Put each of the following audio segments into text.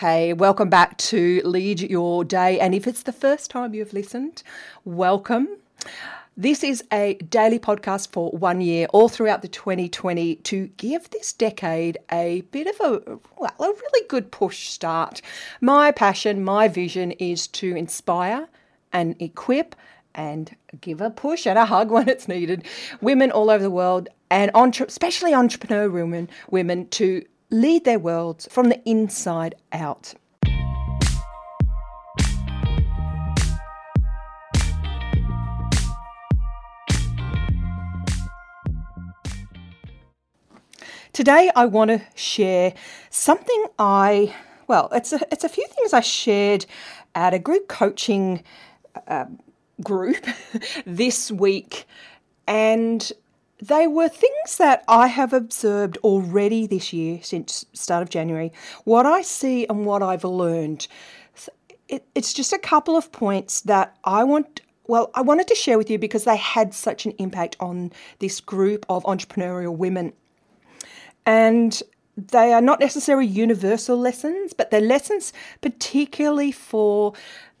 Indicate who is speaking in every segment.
Speaker 1: Hey, welcome back to Lead Your Day. And if it's the first time you've listened, welcome. This is a daily podcast for one year, all throughout the 2020, to give this decade a bit of a, well, a really good push start. My passion, my vision is to inspire and equip and give a push and a hug when it's needed women all over the world and entre- especially entrepreneur women, women to lead their worlds from the inside out. Today, I want to share something I, well, it's a, it's a few things I shared at a group coaching uh, group this week. And they were things that I have observed already this year since start of January. What I see and what I've learned. It, it's just a couple of points that I want. Well, I wanted to share with you because they had such an impact on this group of entrepreneurial women. And they are not necessarily universal lessons, but they're lessons particularly for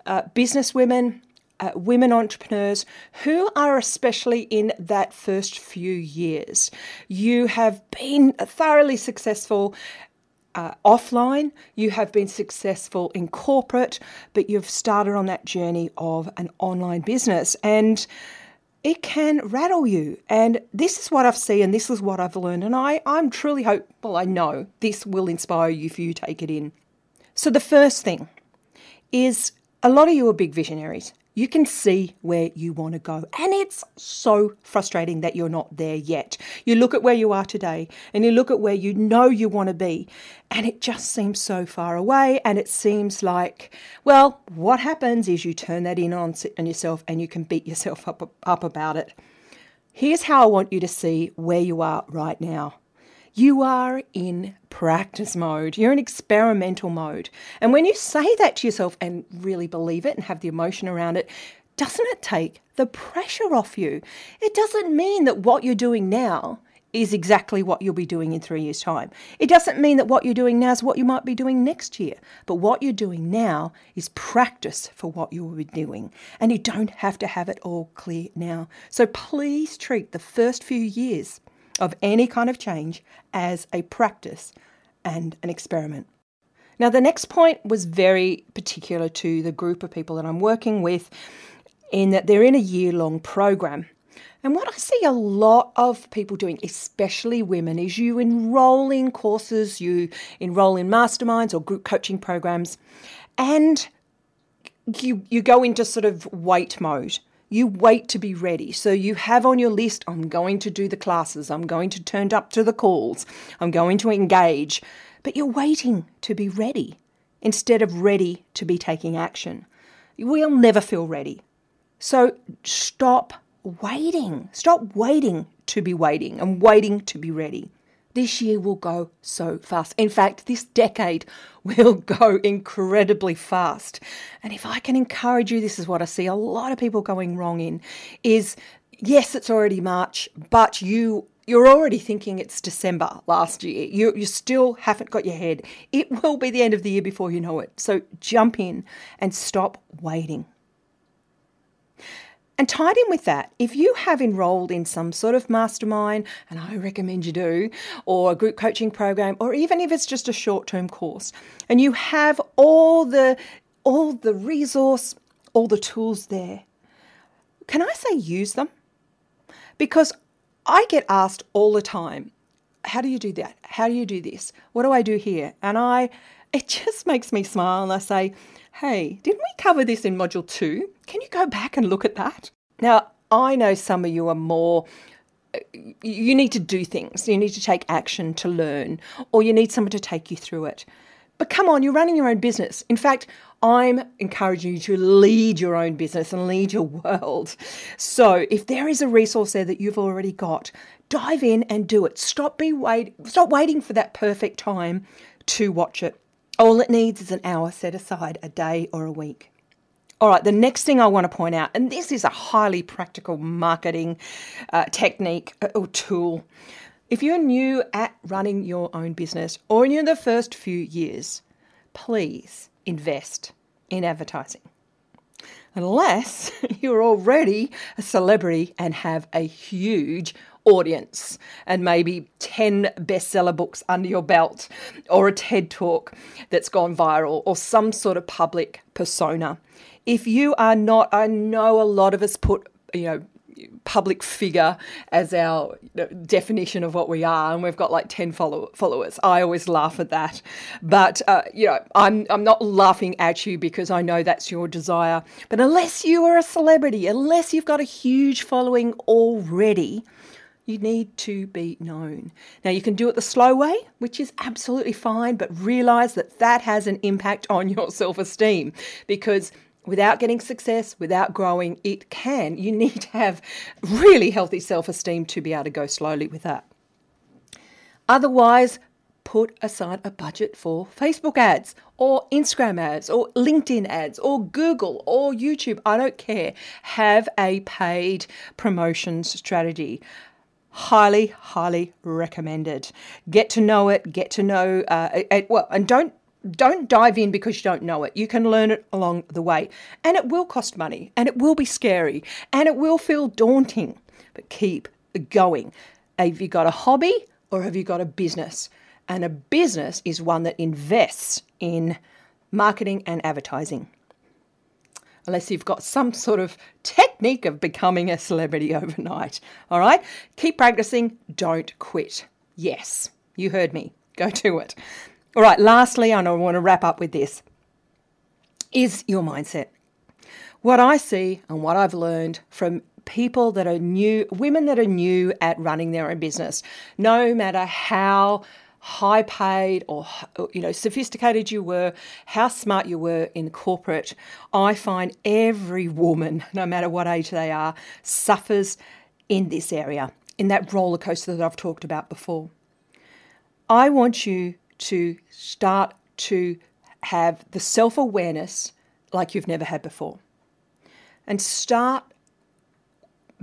Speaker 1: uh, business women, uh, women entrepreneurs who are especially in that first few years. You have been thoroughly successful uh, offline, you have been successful in corporate, but you've started on that journey of an online business. And it can rattle you. And this is what I've seen and this is what I've learned. And I, I'm truly hope, well, I know this will inspire you if you take it in. So the first thing is a lot of you are big visionaries you can see where you want to go. And it's so frustrating that you're not there yet. You look at where you are today and you look at where you know you want to be, and it just seems so far away. And it seems like, well, what happens is you turn that in on, on yourself and you can beat yourself up, up about it. Here's how I want you to see where you are right now. You are in practice mode. You're in experimental mode. And when you say that to yourself and really believe it and have the emotion around it, doesn't it take the pressure off you? It doesn't mean that what you're doing now is exactly what you'll be doing in three years' time. It doesn't mean that what you're doing now is what you might be doing next year. But what you're doing now is practice for what you will be doing. And you don't have to have it all clear now. So please treat the first few years of any kind of change as a practice and an experiment. Now, the next point was very particular to the group of people that I'm working with, in that they're in a year long program. And what I see a lot of people doing, especially women, is you enroll in courses, you enroll in masterminds or group coaching programs, and you, you go into sort of wait mode you wait to be ready. So you have on your list, I'm going to do the classes, I'm going to turn up to the calls, I'm going to engage, but you're waiting to be ready instead of ready to be taking action. We'll never feel ready. So stop waiting. Stop waiting to be waiting and waiting to be ready. This year will go so fast. In fact, this decade will go incredibly fast. And if I can encourage you, this is what I see a lot of people going wrong in is yes, it's already March, but you you're already thinking it's December last year. You, you still haven't got your head. It will be the end of the year before you know it. So jump in and stop waiting. And tied in with that, if you have enrolled in some sort of mastermind, and I recommend you do, or a group coaching program, or even if it's just a short-term course, and you have all the all the resource, all the tools there, can I say use them? Because I get asked all the time, how do you do that? How do you do this? What do I do here? And I it just makes me smile and I say, hey, didn't we cover this in module two? Can you go back and look at that? Now, I know some of you are more uh, you need to do things. You need to take action to learn, or you need someone to take you through it. But come on, you're running your own business. In fact, I'm encouraging you to lead your own business and lead your world. So, if there is a resource there that you've already got, dive in and do it. Stop be wait stop waiting for that perfect time to watch it. All it needs is an hour set aside a day or a week. All right, the next thing I want to point out, and this is a highly practical marketing uh, technique uh, or tool. If you're new at running your own business or in the first few years, please invest in advertising. Unless you're already a celebrity and have a huge audience and maybe 10 bestseller books under your belt or a TED talk that's gone viral or some sort of public persona. If you are not, I know a lot of us put, you know, public figure as our definition of what we are, and we've got like 10 follow- followers. I always laugh at that. But, uh, you know, I'm, I'm not laughing at you because I know that's your desire. But unless you are a celebrity, unless you've got a huge following already, you need to be known. Now, you can do it the slow way, which is absolutely fine, but realize that that has an impact on your self esteem because without getting success, without growing, it can. You need to have really healthy self esteem to be able to go slowly with that. Otherwise, put aside a budget for Facebook ads or Instagram ads or LinkedIn ads or Google or YouTube. I don't care. Have a paid promotion strategy. Highly, highly recommended. Get to know it. Get to know uh, it, well, and don't don't dive in because you don't know it. You can learn it along the way. And it will cost money and it will be scary and it will feel daunting. But keep going. Have you got a hobby or have you got a business? And a business is one that invests in marketing and advertising. Unless you've got some sort of technique of becoming a celebrity overnight. All right? Keep practicing. Don't quit. Yes, you heard me. Go to it. All right, lastly, and I want to wrap up with this is your mindset. What I see and what I've learned from people that are new, women that are new at running their own business, no matter how high paid or you know sophisticated you were how smart you were in corporate i find every woman no matter what age they are suffers in this area in that roller coaster that i've talked about before i want you to start to have the self awareness like you've never had before. And start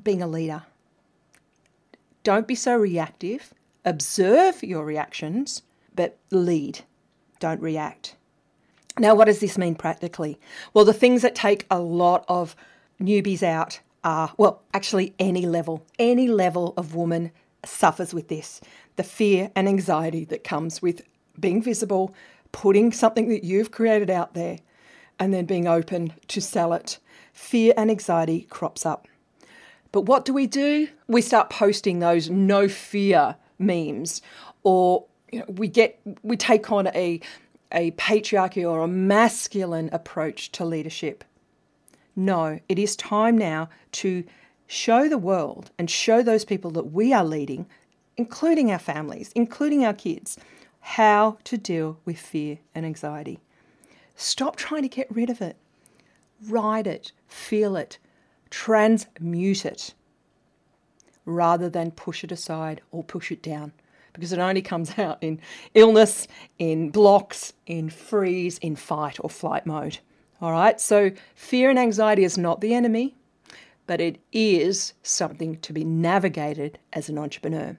Speaker 1: being a leader. Don't be so reactive. Observe your reactions, but lead. Don't react. Now, what does this mean practically? Well, the things that take a lot of newbies out are, well, actually, any level, any level of woman suffers with this the fear and anxiety that comes with being visible, putting something that you've created out there, and then being open to sell it. Fear and anxiety crops up. But what do we do? We start posting those no fear memes, or you know, we get we take on a a patriarchy or a masculine approach to leadership. No, it is time now to show the world and show those people that we are leading, including our families, including our kids, how to deal with fear and anxiety. Stop trying to get rid of it. Ride it, feel it, transmute it, rather than push it aside or push it down. Because it only comes out in illness, in blocks, in freeze, in fight or flight mode. All right, so fear and anxiety is not the enemy, but it is something to be navigated as an entrepreneur.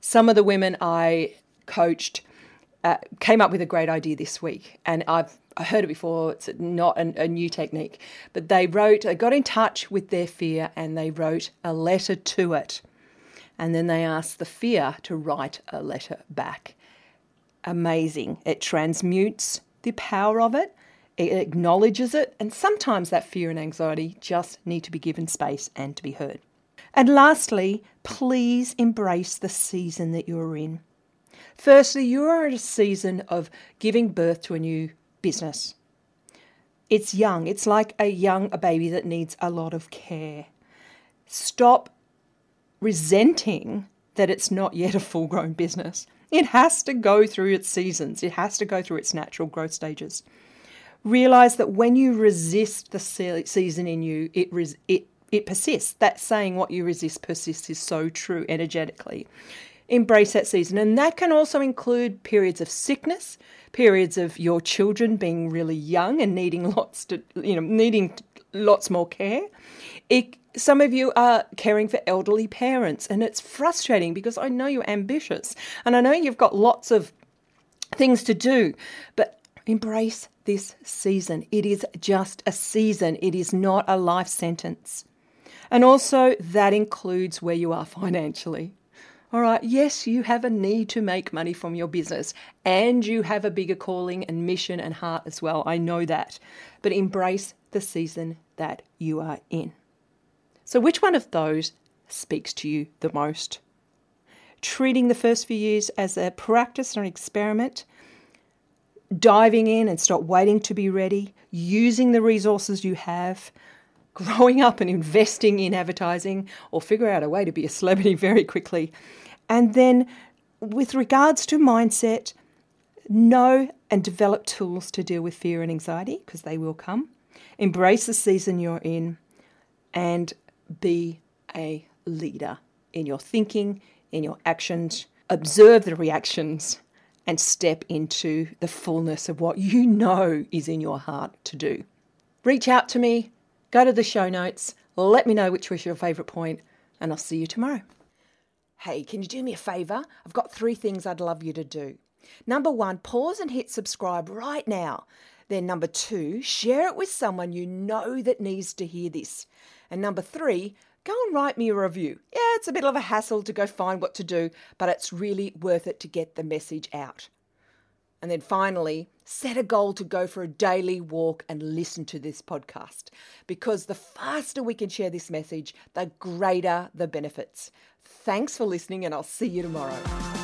Speaker 1: Some of the women I coached, uh, came up with a great idea this week, and I've I heard it before. It's not a, a new technique, but they wrote, they got in touch with their fear, and they wrote a letter to it, and then they asked the fear to write a letter back. Amazing! It transmutes the power of it. It acknowledges it, and sometimes that fear and anxiety just need to be given space and to be heard. And lastly, please embrace the season that you're in. Firstly, you are at a season of giving birth to a new business. It's young. It's like a young a baby that needs a lot of care. Stop resenting that it's not yet a full grown business. It has to go through its seasons, it has to go through its natural growth stages. Realize that when you resist the season in you, it, res- it, it persists. That saying, what you resist persists, is so true energetically embrace that season. And that can also include periods of sickness, periods of your children being really young and needing lots to, you know, needing lots more care. It, some of you are caring for elderly parents, and it's frustrating because I know you're ambitious and I know you've got lots of things to do, but Embrace this season. It is just a season, it is not a life sentence. And also, that includes where you are financially. All right, yes, you have a need to make money from your business and you have a bigger calling and mission and heart as well. I know that. But embrace the season that you are in. So, which one of those speaks to you the most? Treating the first few years as a practice or an experiment, diving in and stop waiting to be ready, using the resources you have, growing up and investing in advertising, or figure out a way to be a celebrity very quickly. And then, with regards to mindset, know and develop tools to deal with fear and anxiety because they will come. Embrace the season you're in and be a leader in your thinking, in your actions. Observe the reactions and step into the fullness of what you know is in your heart to do. Reach out to me, go to the show notes, let me know which was your favourite point, and I'll see you tomorrow. Hey, can you do me a favour? I've got three things I'd love you to do. Number one, pause and hit subscribe right now. Then, number two, share it with someone you know that needs to hear this. And number three, go and write me a review. Yeah, it's a bit of a hassle to go find what to do, but it's really worth it to get the message out. And then finally, set a goal to go for a daily walk and listen to this podcast because the faster we can share this message, the greater the benefits. Thanks for listening, and I'll see you tomorrow.